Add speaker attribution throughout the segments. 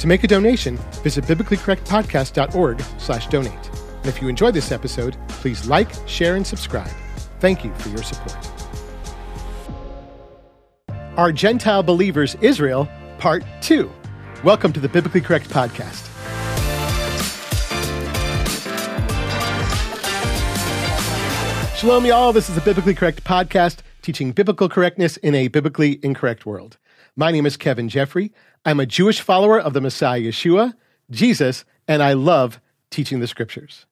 Speaker 1: To make a donation, visit biblicallycorrectpodcast.org slash donate. And if you enjoyed this episode, please like, share, and subscribe. Thank you for your support. Are Gentile Believers Israel, Part 2. Welcome to the Biblically Correct Podcast. Shalom, y'all. This is the Biblically Correct Podcast, teaching biblical correctness in a biblically incorrect world. My name is Kevin Jeffrey. I'm a Jewish follower of the Messiah Yeshua, Jesus, and I love teaching the scriptures.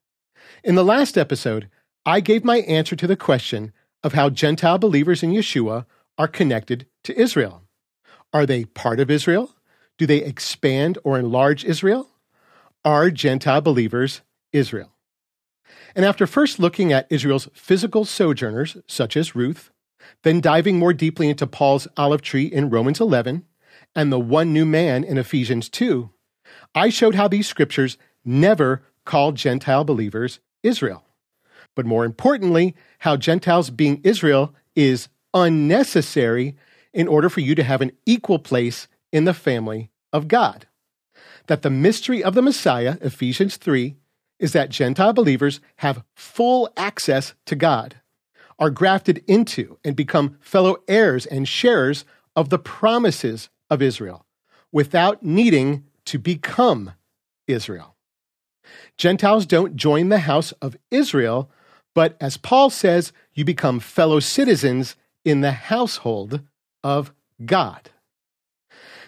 Speaker 1: In the last episode, I gave my answer to the question of how Gentile believers in Yeshua are connected to Israel. Are they part of Israel? Do they expand or enlarge Israel? Are Gentile believers Israel? And after first looking at Israel's physical sojourners, such as Ruth, then diving more deeply into Paul's olive tree in Romans 11, and the one new man in Ephesians 2, I showed how these scriptures never call Gentile believers Israel. But more importantly, how Gentiles being Israel is unnecessary in order for you to have an equal place in the family of God. That the mystery of the Messiah, Ephesians 3, is that Gentile believers have full access to God, are grafted into and become fellow heirs and sharers of the promises of Israel without needing to become Israel. Gentiles don't join the house of Israel, but as Paul says, you become fellow citizens in the household of God.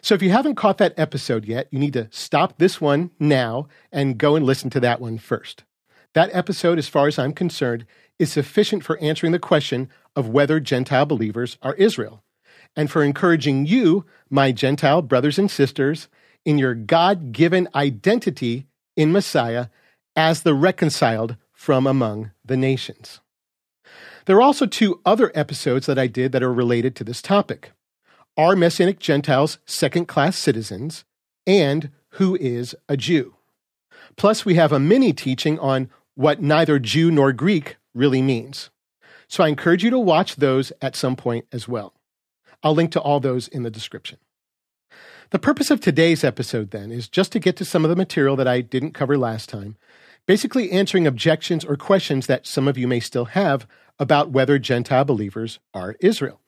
Speaker 1: So if you haven't caught that episode yet, you need to stop this one now and go and listen to that one first. That episode, as far as I'm concerned, is sufficient for answering the question of whether Gentile believers are Israel and for encouraging you, my Gentile brothers and sisters, in your God given identity in Messiah as the reconciled from among the nations. There are also two other episodes that I did that are related to this topic Are Messianic Gentiles second class citizens? and Who is a Jew? Plus, we have a mini teaching on what neither Jew nor Greek really means. So I encourage you to watch those at some point as well. I'll link to all those in the description. The purpose of today's episode, then, is just to get to some of the material that I didn't cover last time, basically answering objections or questions that some of you may still have about whether Gentile believers are Israel.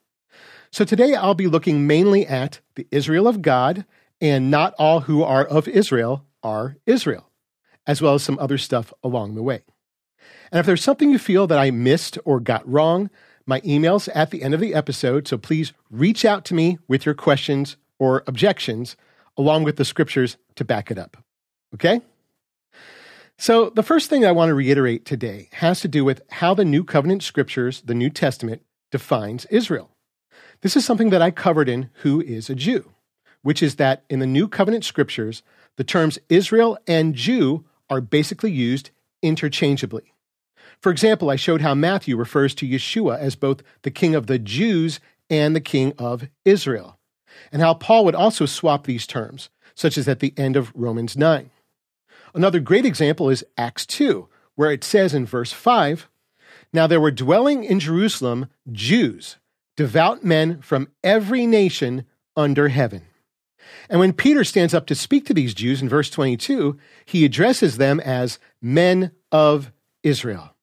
Speaker 1: So today I'll be looking mainly at the Israel of God, and not all who are of Israel are Israel, as well as some other stuff along the way. And if there's something you feel that I missed or got wrong, my email's at the end of the episode, so please reach out to me with your questions or objections, along with the scriptures to back it up. Okay? So, the first thing I want to reiterate today has to do with how the New Covenant scriptures, the New Testament, defines Israel. This is something that I covered in Who is a Jew, which is that in the New Covenant scriptures, the terms Israel and Jew are basically used interchangeably. For example, I showed how Matthew refers to Yeshua as both the king of the Jews and the king of Israel, and how Paul would also swap these terms, such as at the end of Romans 9. Another great example is Acts 2, where it says in verse 5 Now there were dwelling in Jerusalem Jews, devout men from every nation under heaven. And when Peter stands up to speak to these Jews in verse 22, he addresses them as men of Israel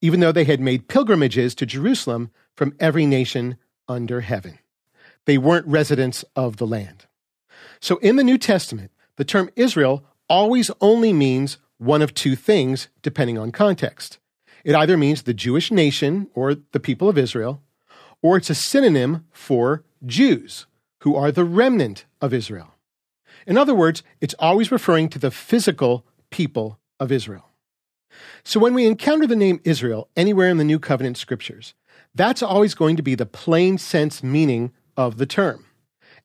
Speaker 1: even though they had made pilgrimages to Jerusalem from every nation under heaven. They weren't residents of the land. So in the New Testament, the term Israel always only means one of two things, depending on context. It either means the Jewish nation or the people of Israel, or it's a synonym for Jews, who are the remnant of Israel. In other words, it's always referring to the physical people of Israel. So when we encounter the name Israel anywhere in the New Covenant scriptures, that's always going to be the plain sense meaning of the term,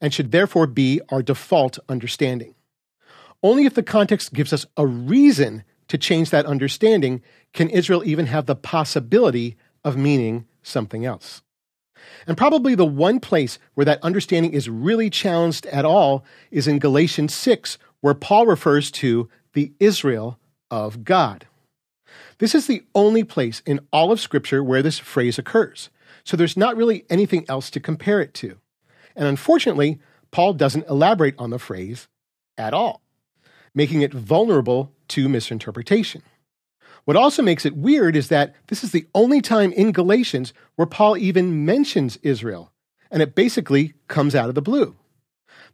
Speaker 1: and should therefore be our default understanding. Only if the context gives us a reason to change that understanding can Israel even have the possibility of meaning something else. And probably the one place where that understanding is really challenged at all is in Galatians 6, where Paul refers to the Israel of God. This is the only place in all of Scripture where this phrase occurs, so there's not really anything else to compare it to. And unfortunately, Paul doesn't elaborate on the phrase at all, making it vulnerable to misinterpretation. What also makes it weird is that this is the only time in Galatians where Paul even mentions Israel, and it basically comes out of the blue.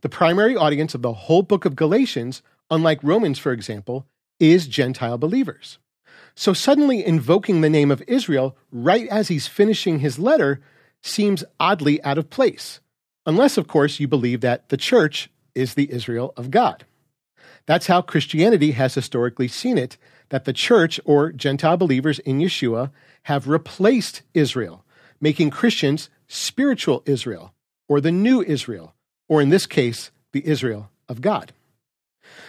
Speaker 1: The primary audience of the whole book of Galatians, unlike Romans, for example, is Gentile believers. So suddenly invoking the name of Israel right as he's finishing his letter seems oddly out of place, unless, of course, you believe that the church is the Israel of God. That's how Christianity has historically seen it that the church or Gentile believers in Yeshua have replaced Israel, making Christians spiritual Israel, or the new Israel, or in this case, the Israel of God.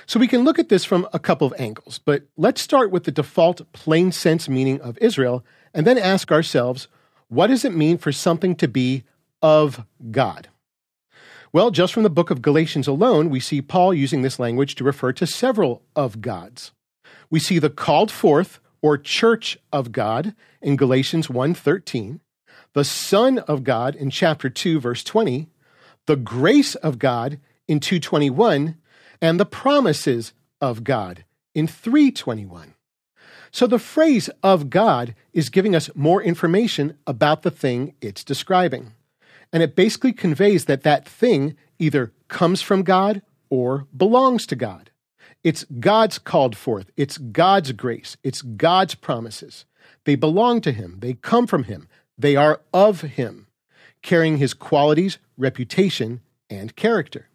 Speaker 1: So we can look at this from a couple of angles, but let's start with the default plain sense meaning of Israel and then ask ourselves what does it mean for something to be of God? Well, just from the book of Galatians alone, we see Paul using this language to refer to several of gods. We see the called forth or church of God in Galatians 1:13, the son of God in chapter 2 verse 20, the grace of God in 221, and the promises of God in 321. So the phrase of God is giving us more information about the thing it's describing. And it basically conveys that that thing either comes from God or belongs to God. It's God's called forth. It's God's grace. It's God's promises. They belong to Him. They come from Him. They are of Him, carrying His qualities, reputation, and character.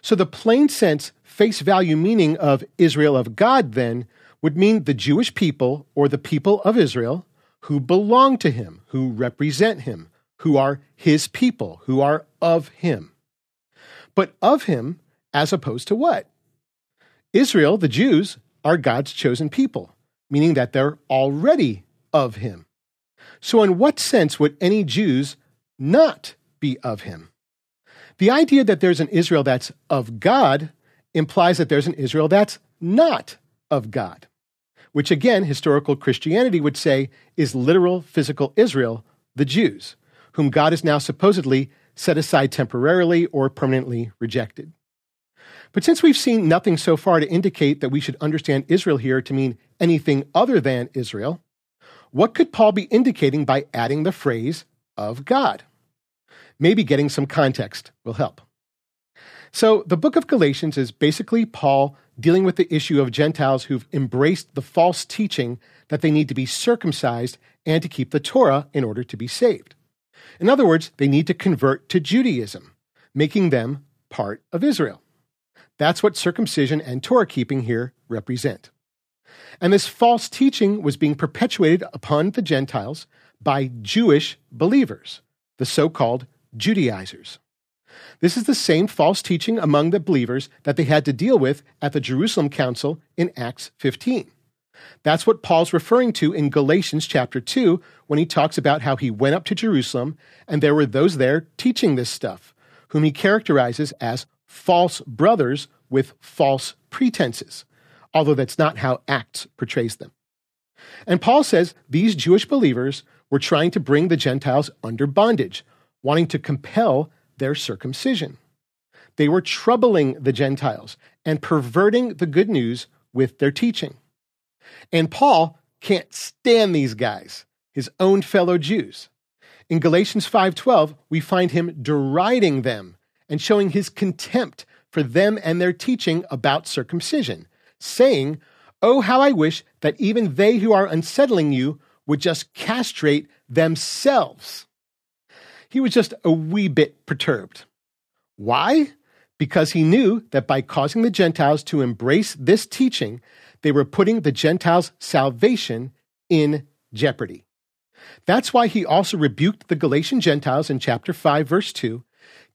Speaker 1: So the plain sense, face value meaning of Israel of God then would mean the Jewish people or the people of Israel who belong to Him, who represent Him, who are His people, who are of Him. But of Him as opposed to what? Israel, the Jews, are God's chosen people, meaning that they're already of him. So, in what sense would any Jews not be of him? The idea that there's an Israel that's of God implies that there's an Israel that's not of God, which again, historical Christianity would say is literal physical Israel, the Jews, whom God has now supposedly set aside temporarily or permanently rejected. But since we've seen nothing so far to indicate that we should understand Israel here to mean anything other than Israel, what could Paul be indicating by adding the phrase of God? Maybe getting some context will help. So, the book of Galatians is basically Paul dealing with the issue of Gentiles who've embraced the false teaching that they need to be circumcised and to keep the Torah in order to be saved. In other words, they need to convert to Judaism, making them part of Israel. That's what circumcision and Torah keeping here represent. And this false teaching was being perpetuated upon the Gentiles by Jewish believers, the so called Judaizers. This is the same false teaching among the believers that they had to deal with at the Jerusalem Council in Acts 15. That's what Paul's referring to in Galatians chapter 2 when he talks about how he went up to Jerusalem and there were those there teaching this stuff, whom he characterizes as false brothers with false pretenses, although that's not how Acts portrays them. And Paul says these Jewish believers were trying to bring the Gentiles under bondage, wanting to compel their circumcision. They were troubling the Gentiles and perverting the good news with their teaching. And Paul can't stand these guys, his own fellow Jews. In Galatians 5:12, we find him deriding them and showing his contempt for them and their teaching about circumcision, saying, Oh, how I wish that even they who are unsettling you would just castrate themselves. He was just a wee bit perturbed. Why? Because he knew that by causing the Gentiles to embrace this teaching, they were putting the Gentiles' salvation in jeopardy. That's why he also rebuked the Galatian Gentiles in chapter 5, verse 2,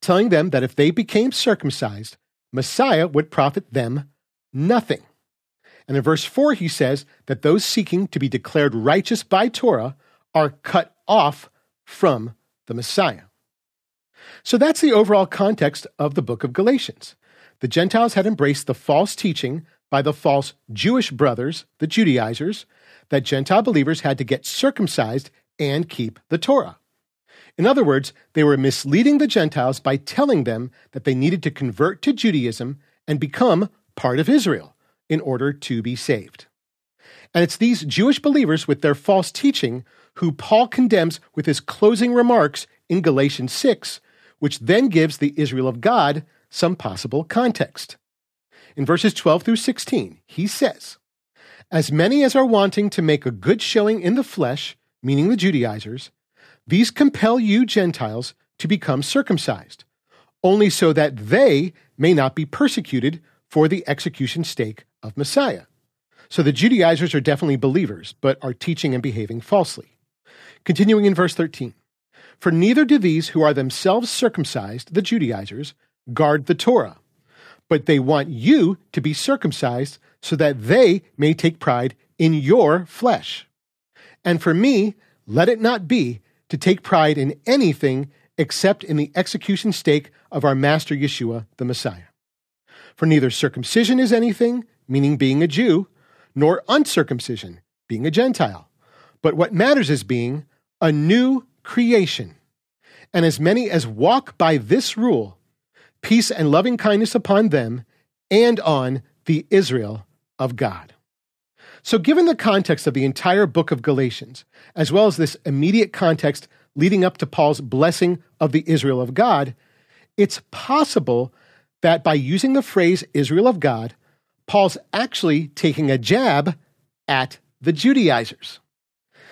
Speaker 1: telling them that if they became circumcised, Messiah would profit them nothing. And in verse 4, he says that those seeking to be declared righteous by Torah are cut off from the Messiah. So that's the overall context of the book of Galatians. The Gentiles had embraced the false teaching by the false Jewish brothers, the Judaizers, that Gentile believers had to get circumcised and keep the Torah. In other words, they were misleading the Gentiles by telling them that they needed to convert to Judaism and become part of Israel in order to be saved. And it's these Jewish believers with their false teaching who Paul condemns with his closing remarks in Galatians 6, which then gives the Israel of God some possible context. In verses 12 through 16, he says, As many as are wanting to make a good showing in the flesh, meaning the Judaizers, these compel you Gentiles to become circumcised, only so that they may not be persecuted for the execution stake of Messiah. So the Judaizers are definitely believers, but are teaching and behaving falsely. Continuing in verse 13 For neither do these who are themselves circumcised, the Judaizers, guard the Torah, but they want you to be circumcised so that they may take pride in your flesh. And for me, let it not be to take pride in anything except in the execution stake of our Master Yeshua, the Messiah. For neither circumcision is anything, meaning being a Jew, nor uncircumcision, being a Gentile. But what matters is being a new creation. And as many as walk by this rule, peace and loving kindness upon them and on the Israel of God. So, given the context of the entire book of Galatians, as well as this immediate context leading up to Paul's blessing of the Israel of God, it's possible that by using the phrase Israel of God, Paul's actually taking a jab at the Judaizers.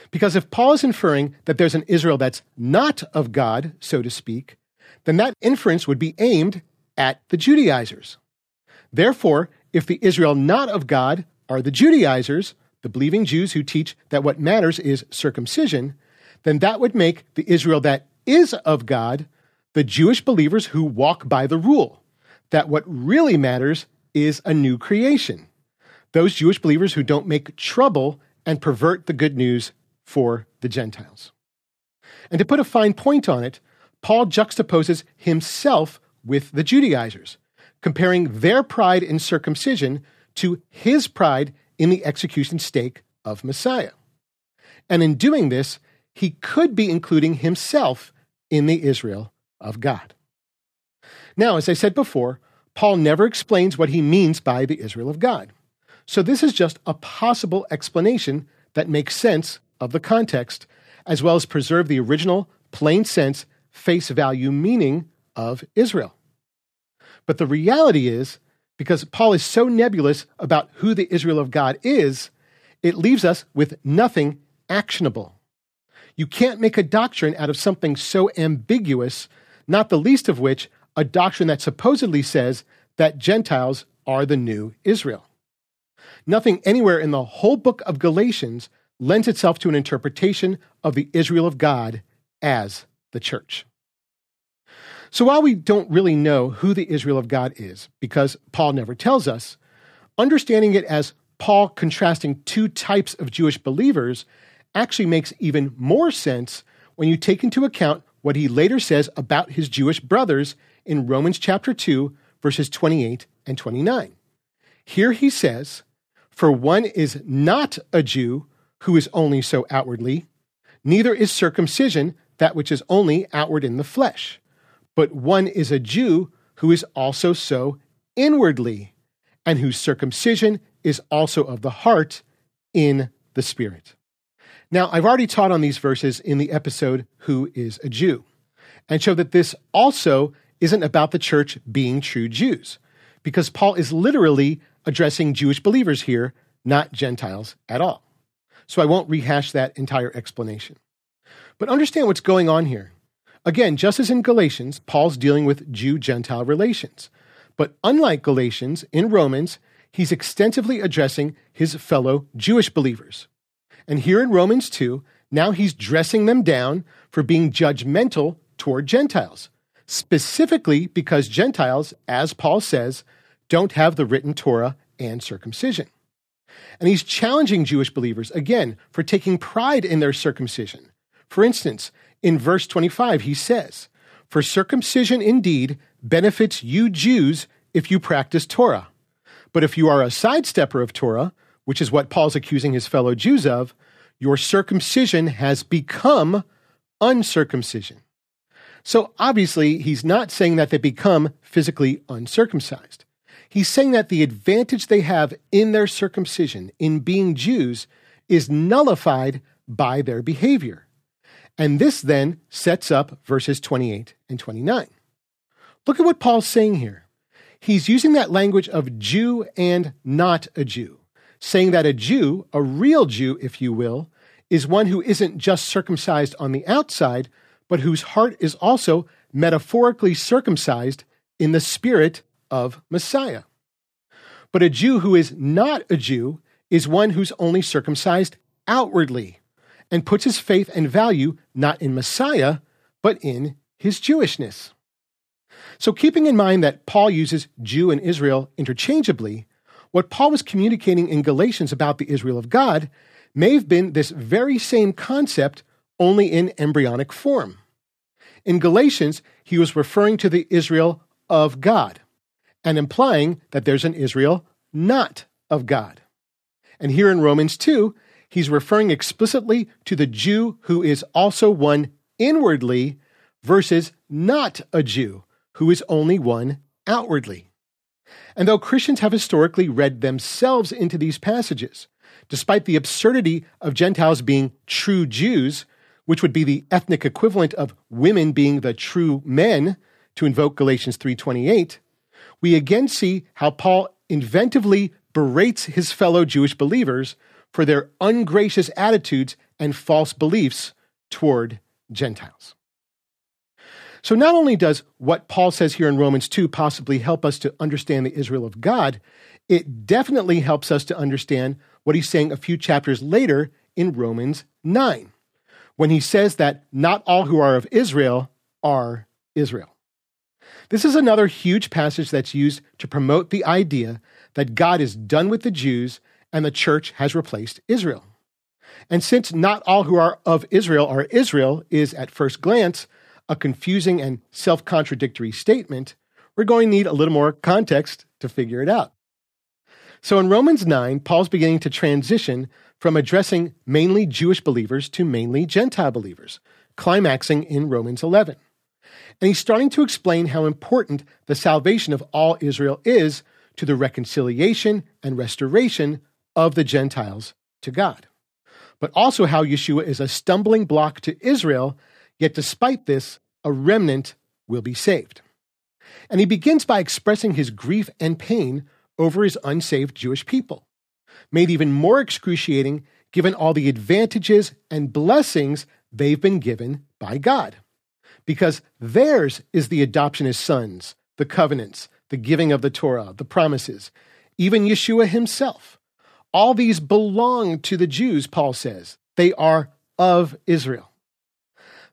Speaker 1: Because if Paul is inferring that there's an Israel that's not of God, so to speak, then that inference would be aimed at the Judaizers. Therefore, if the Israel not of God are the Judaizers, the believing Jews who teach that what matters is circumcision, then that would make the Israel that is of God the Jewish believers who walk by the rule, that what really matters is a new creation. Those Jewish believers who don't make trouble and pervert the good news for the Gentiles. And to put a fine point on it, Paul juxtaposes himself with the Judaizers, comparing their pride in circumcision to his pride in the execution stake of Messiah. And in doing this, he could be including himself in the Israel of God. Now, as I said before, Paul never explains what he means by the Israel of God. So this is just a possible explanation that makes sense of the context, as well as preserve the original, plain sense, face value meaning of Israel. But the reality is, because Paul is so nebulous about who the Israel of God is, it leaves us with nothing actionable. You can't make a doctrine out of something so ambiguous, not the least of which a doctrine that supposedly says that Gentiles are the new Israel. Nothing anywhere in the whole book of Galatians lends itself to an interpretation of the Israel of God as the church. So while we don't really know who the Israel of God is, because Paul never tells us, understanding it as Paul contrasting two types of Jewish believers actually makes even more sense when you take into account what he later says about his Jewish brothers in Romans chapter 2, verses 28 and 29. Here he says, For one is not a Jew who is only so outwardly, neither is circumcision that which is only outward in the flesh, but one is a Jew who is also so inwardly, and whose circumcision is also of the heart in the Spirit. Now, I've already taught on these verses in the episode Who is a Jew, and show that this also isn't about the church being true Jews, because Paul is literally addressing Jewish believers here, not Gentiles at all. So I won't rehash that entire explanation. But understand what's going on here. Again, just as in Galatians, Paul's dealing with Jew Gentile relations. But unlike Galatians, in Romans, he's extensively addressing his fellow Jewish believers. And here in Romans 2, now he's dressing them down for being judgmental toward Gentiles, specifically because Gentiles, as Paul says, don't have the written Torah and circumcision. And he's challenging Jewish believers, again, for taking pride in their circumcision. For instance, in verse 25, he says, For circumcision indeed benefits you Jews if you practice Torah. But if you are a sidestepper of Torah, which is what Paul's accusing his fellow Jews of, your circumcision has become uncircumcision. So obviously, he's not saying that they become physically uncircumcised. he's saying that the advantage they have in their circumcision, in being Jews, is nullified by their behavior. And this then sets up verses 28 and 29. Look at what Paul's saying here. He's using that language of Jew and not a Jew, saying that a Jew, a real Jew, if you will, is one who isn't just circumcised on the outside, but whose heart is also metaphorically circumcised in the spirit of Messiah. But a Jew who is not a Jew is one who's only circumcised outwardly and puts his faith and value not in Messiah, but in his Jewishness. So, keeping in mind that Paul uses Jew and Israel interchangeably, what Paul was communicating in Galatians about the Israel of God may have been this very same concept, only in embryonic form. In Galatians, he was referring to the Israel of God and implying that there's an Israel not of God. And here in Romans 2, he's referring explicitly to the Jew who is also one inwardly versus not a Jew who is only one outwardly. And though Christians have historically read themselves into these passages, despite the absurdity of Gentiles being true Jews, which would be the ethnic equivalent of women being the true men, to invoke Galatians 3:28, we again see how Paul inventively berates his fellow Jewish believers for their ungracious attitudes and false beliefs toward Gentiles. So, not only does what Paul says here in Romans 2 possibly help us to understand the Israel of God, it definitely helps us to understand what he's saying a few chapters later in Romans 9, when he says that not all who are of Israel are Israel. This is another huge passage that's used to promote the idea that God is done with the Jews and the church has replaced Israel. And since not all who are of Israel are Israel is at first glance a confusing and self contradictory statement, we're going to need a little more context to figure it out. So in Romans 9, Paul's beginning to transition from addressing mainly Jewish believers to mainly Gentile believers, climaxing in Romans 11. And he's starting to explain how important the salvation of all Israel is to the reconciliation and restoration of the Gentiles to God. But also how Yeshua is a stumbling block to Israel, yet despite this, a remnant will be saved. And he begins by expressing his grief and pain over his unsaved Jewish people, made even more excruciating given all the advantages and blessings they've been given by God. Because theirs is the adoption as sons, the covenants, the giving of the Torah, the promises, even Yeshua himself. All these belong to the Jews, Paul says. They are of Israel.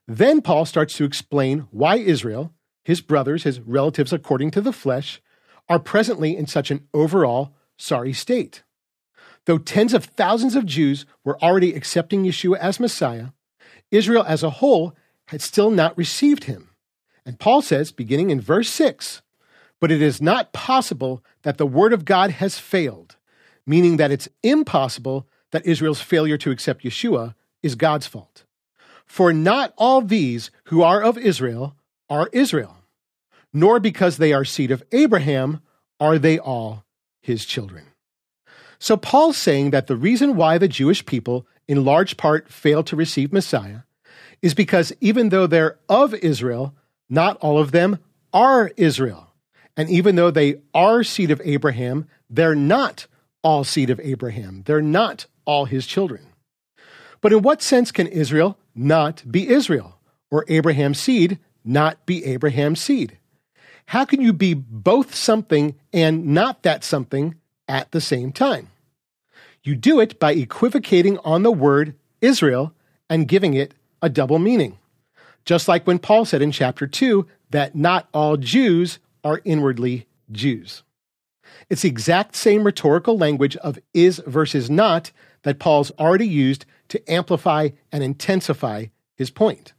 Speaker 1: Then Paul starts to explain why Israel, his brothers, his relatives according to the flesh, are presently in such an overall sorry state. Though tens of thousands of Jews were already accepting Yeshua as Messiah, Israel as a whole had still not received him. And Paul says, beginning in verse 6, but it is not possible that the word of God has failed, meaning that it's impossible that Israel's failure to accept Yeshua is God's fault. For not all these who are of Israel are Israel nor because they are seed of Abraham are they all his children. So Paul's saying that the reason why the Jewish people, in large part, failed to receive Messiah is because even though they're of Israel, not all of them are Israel. And even though they are seed of Abraham, they're not all seed of Abraham. They're not all his children. But in what sense can Israel not be Israel, or Abraham's seed not be Abraham's seed? How can you be both something and not that something at the same time? You do it by equivocating on the word Israel and giving it a double meaning. Just like when Paul said in chapter 2 that not all Jews are inwardly Jews. It's the exact same rhetorical language of is versus not that Paul's already used to amplify and intensify his point.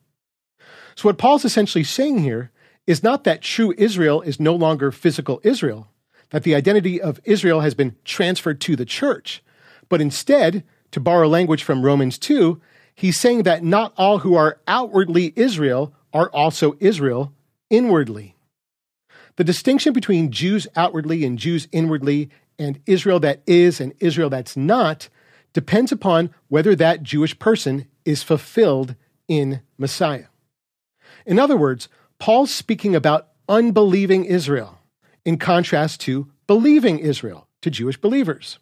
Speaker 1: So, what Paul's essentially saying here is not that true Israel is no longer physical Israel, that the identity of Israel has been transferred to the church, but instead, to borrow language from Romans 2, he's saying that not all who are outwardly Israel are also Israel inwardly. The distinction between Jews outwardly and Jews inwardly, and Israel that is and Israel that's not, depends upon whether that Jewish person is fulfilled in Messiah. In other words, Paul's speaking about unbelieving Israel in contrast to believing Israel, to Jewish believers.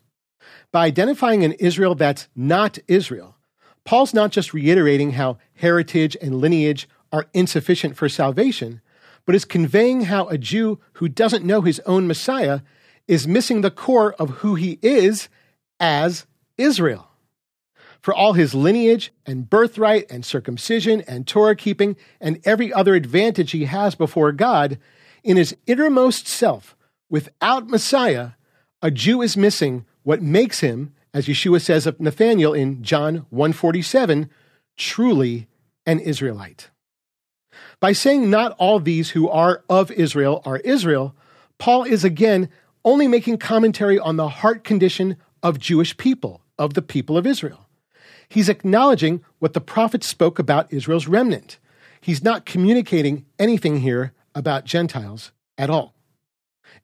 Speaker 1: By identifying an Israel that's not Israel, Paul's not just reiterating how heritage and lineage are insufficient for salvation, but is conveying how a Jew who doesn't know his own Messiah is missing the core of who he is as Israel. For all his lineage and birthright and circumcision and Torah keeping and every other advantage he has before God, in his innermost self, without Messiah, a Jew is missing what makes him, as Yeshua says of Nathanael in John 147, truly an Israelite. By saying not all these who are of Israel are Israel, Paul is again only making commentary on the heart condition of Jewish people, of the people of Israel. He's acknowledging what the prophets spoke about Israel's remnant. He's not communicating anything here about Gentiles at all.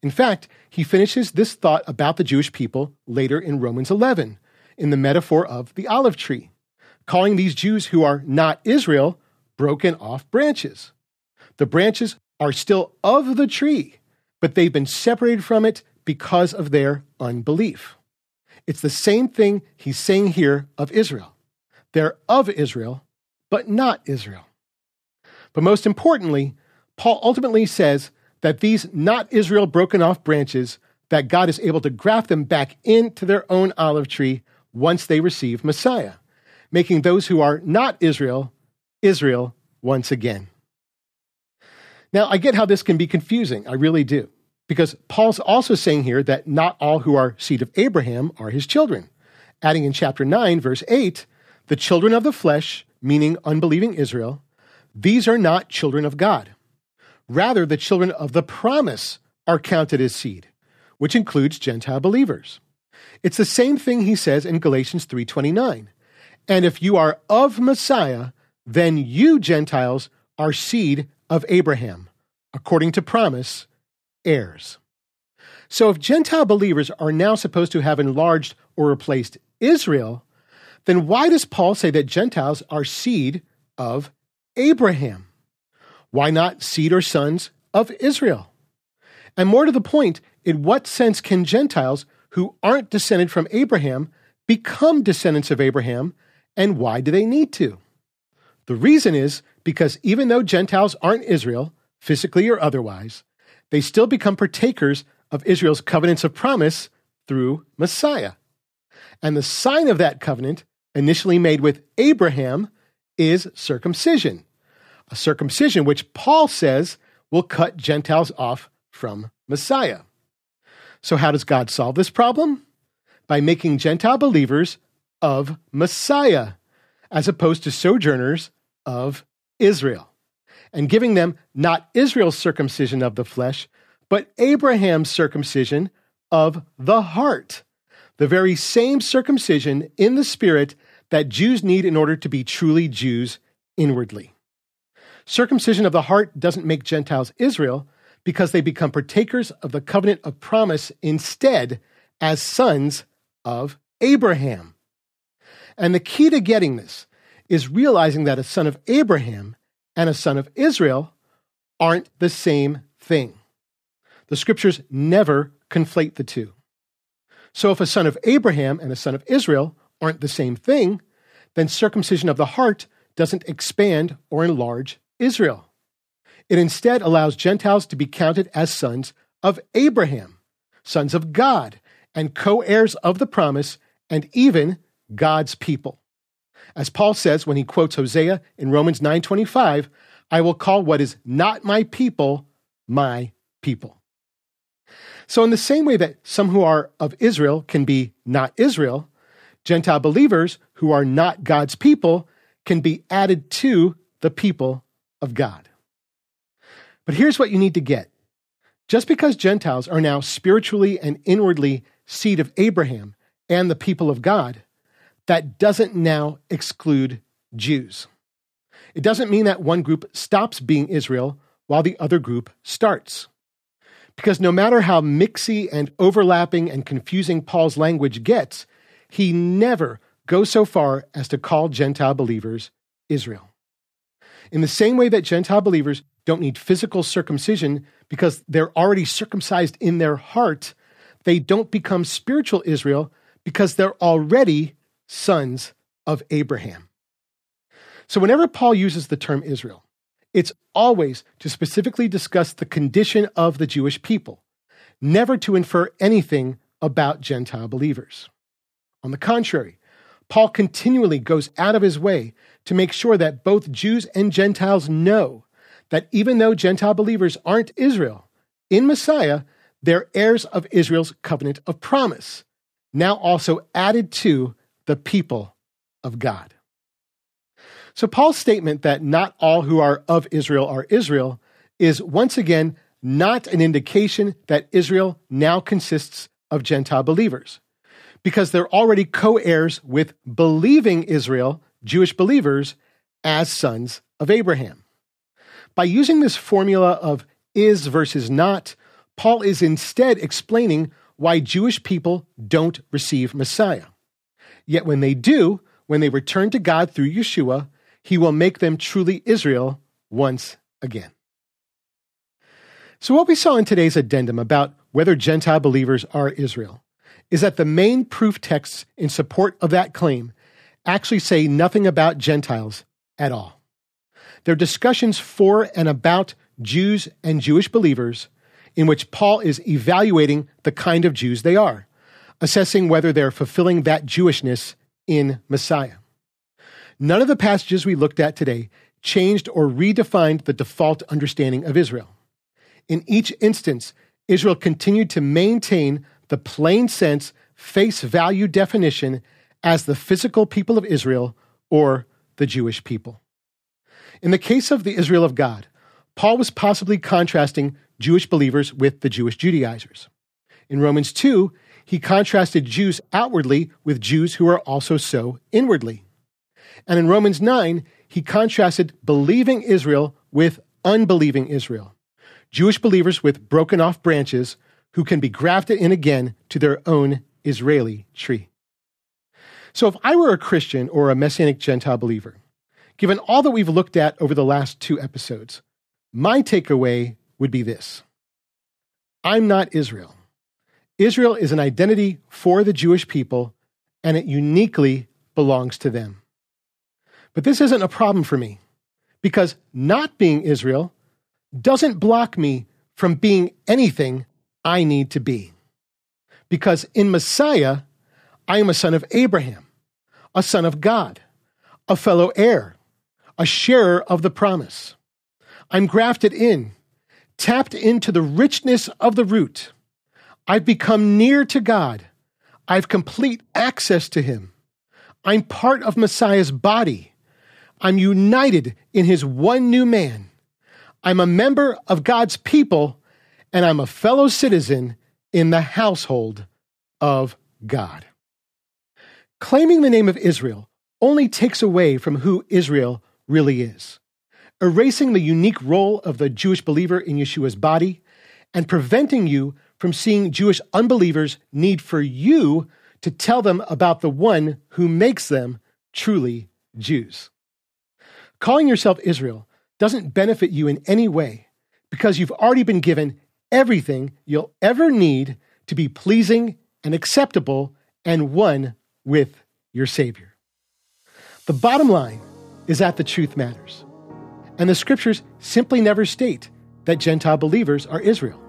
Speaker 1: In fact, he finishes this thought about the Jewish people later in Romans 11, in the metaphor of the olive tree, calling these Jews who are not Israel broken off branches. The branches are still of the tree, but they've been separated from it because of their unbelief. It's the same thing he's saying here of Israel. They're of Israel, but not Israel. But most importantly, Paul ultimately says that these not Israel broken off branches, that God is able to graft them back into their own olive tree once they receive Messiah, making those who are not Israel, Israel once again. Now, I get how this can be confusing. I really do. Because Paul's also saying here that not all who are seed of Abraham are his children. Adding in chapter 9, verse 8, the children of the flesh, meaning unbelieving Israel, these are not children of God. Rather, the children of the promise are counted as seed, which includes Gentile believers. It's the same thing he says in Galatians 3:29. And if you are of Messiah, then you Gentiles are seed of Abraham, according to promise, heirs. So if Gentile believers are now supposed to have enlarged or replaced Israel, then why does Paul say that Gentiles are seed of Abraham? Why not seed or sons of Israel? And more to the point, in what sense can Gentiles who aren't descended from Abraham become descendants of Abraham, and why do they need to? The reason is because even though Gentiles aren't Israel, physically or otherwise, they still become partakers of Israel's covenants of promise through Messiah. And the sign of that covenant, initially made with Abraham, is circumcision. A circumcision which Paul says will cut Gentiles off from Messiah. So, how does God solve this problem? By making Gentile believers of Messiah, as opposed to sojourners of Israel, and giving them not Israel's circumcision of the flesh, but Abraham's circumcision of the heart, the very same circumcision in the spirit that Jews need in order to be truly Jews inwardly. Circumcision of the heart doesn't make Gentiles Israel because they become partakers of the covenant of promise instead as sons of Abraham. And the key to getting this is realizing that a son of Abraham and a son of Israel aren't the same thing. The scriptures never conflate the two. So if a son of Abraham and a son of Israel aren't the same thing, then circumcision of the heart doesn't expand or enlarge Israel. It instead allows Gentiles to be counted as sons of Abraham, sons of God, and co heirs of the promise, and even God's people. As Paul says when he quotes Hosea in Romans 9:25, I will call what is not my people my people. So in the same way that some who are of Israel can be not Israel, Gentile believers who are not God's people can be added to the people of God. But here's what you need to get. Just because Gentiles are now spiritually and inwardly seed of Abraham and the people of God, that doesn't now exclude Jews. It doesn't mean that one group stops being Israel while the other group starts. Because no matter how mixy and overlapping and confusing Paul's language gets, he never goes so far as to call Gentile believers Israel. In the same way that Gentile believers don't need physical circumcision because they're already circumcised in their heart, they don't become spiritual Israel because they're already sons of Abraham. So, whenever Paul uses the term Israel, it's always to specifically discuss the condition of the Jewish people, never to infer anything about Gentile believers. On the contrary, Paul continually goes out of his way to make sure that both Jews and Gentiles know that even though Gentile believers aren't Israel, in Messiah, they're heirs of Israel's covenant of promise, now also added to the people of God. So, Paul's statement that not all who are of Israel are Israel is once again not an indication that Israel now consists of Gentile believers, because they're already co heirs with believing Israel, Jewish believers, as sons of Abraham. By using this formula of is versus not, Paul is instead explaining why Jewish people don't receive Messiah. Yet when they do, when they return to God through Yeshua, he will make them truly Israel once again. So, what we saw in today's addendum about whether Gentile believers are Israel is that the main proof texts in support of that claim actually say nothing about Gentiles at all. They're discussions for and about Jews and Jewish believers in which Paul is evaluating the kind of Jews they are, assessing whether they're fulfilling that Jewishness in Messiah. None of the passages we looked at today changed or redefined the default understanding of Israel. In each instance, Israel continued to maintain the plain sense, face value definition as the physical people of Israel or the Jewish people. In the case of the Israel of God, Paul was possibly contrasting Jewish believers with the Jewish Judaizers. In Romans 2, he contrasted Jews outwardly with Jews who are also so inwardly. And in Romans 9, he contrasted believing Israel with unbelieving Israel. Jewish believers with broken off branches who can be grafted in again to their own Israeli tree. So, if I were a Christian or a Messianic Gentile believer, given all that we've looked at over the last two episodes, my takeaway would be this I'm not Israel. Israel is an identity for the Jewish people, and it uniquely belongs to them. But this isn't a problem for me, because not being Israel doesn't block me from being anything I need to be. Because in Messiah, I am a son of Abraham, a son of God, a fellow heir, a sharer of the promise. I'm grafted in, tapped into the richness of the root. I've become near to God. I've complete access to Him. I'm part of Messiah's body. I'm united in His one new man. I'm a member of God's people and I'm a fellow citizen in the household of God. Claiming the name of Israel only takes away from who Israel really is, erasing the unique role of the Jewish believer in Yeshua's body and preventing you from seeing Jewish unbelievers' need for you to tell them about the one who makes them truly Jews. Calling yourself Israel doesn't benefit you in any way because you've already been given everything you'll ever need to be pleasing and acceptable and one with your Savior. The bottom line is that the truth matters. And the scriptures simply never state that Gentile believers are Israel,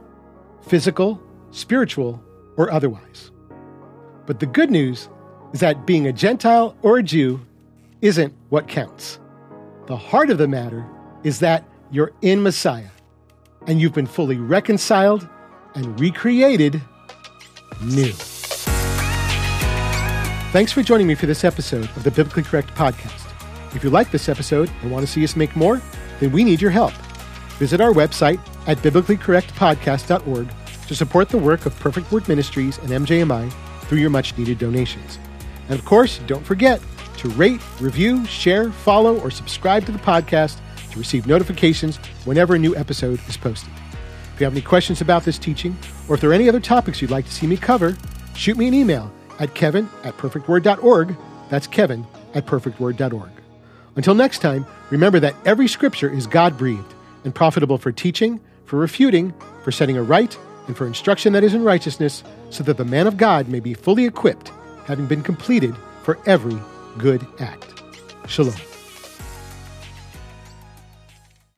Speaker 1: physical, spiritual, or otherwise. But the good news is that being a Gentile or a Jew isn't what counts. The heart of the matter is that you're in Messiah and you've been fully reconciled and recreated new. Thanks for joining me for this episode of the Biblically Correct Podcast. If you like this episode and want to see us make more, then we need your help. Visit our website at biblicallycorrectpodcast.org to support the work of Perfect Word Ministries and MJMI through your much needed donations. And of course, don't forget to rate, review, share, follow, or subscribe to the podcast to receive notifications whenever a new episode is posted. If you have any questions about this teaching, or if there are any other topics you'd like to see me cover, shoot me an email at kevin at perfectword.org. That's kevin at perfectword.org. Until next time, remember that every scripture is God breathed and profitable for teaching, for refuting, for setting a right, and for instruction that is in righteousness, so that the man of God may be fully equipped, having been completed for every good act. Shalom.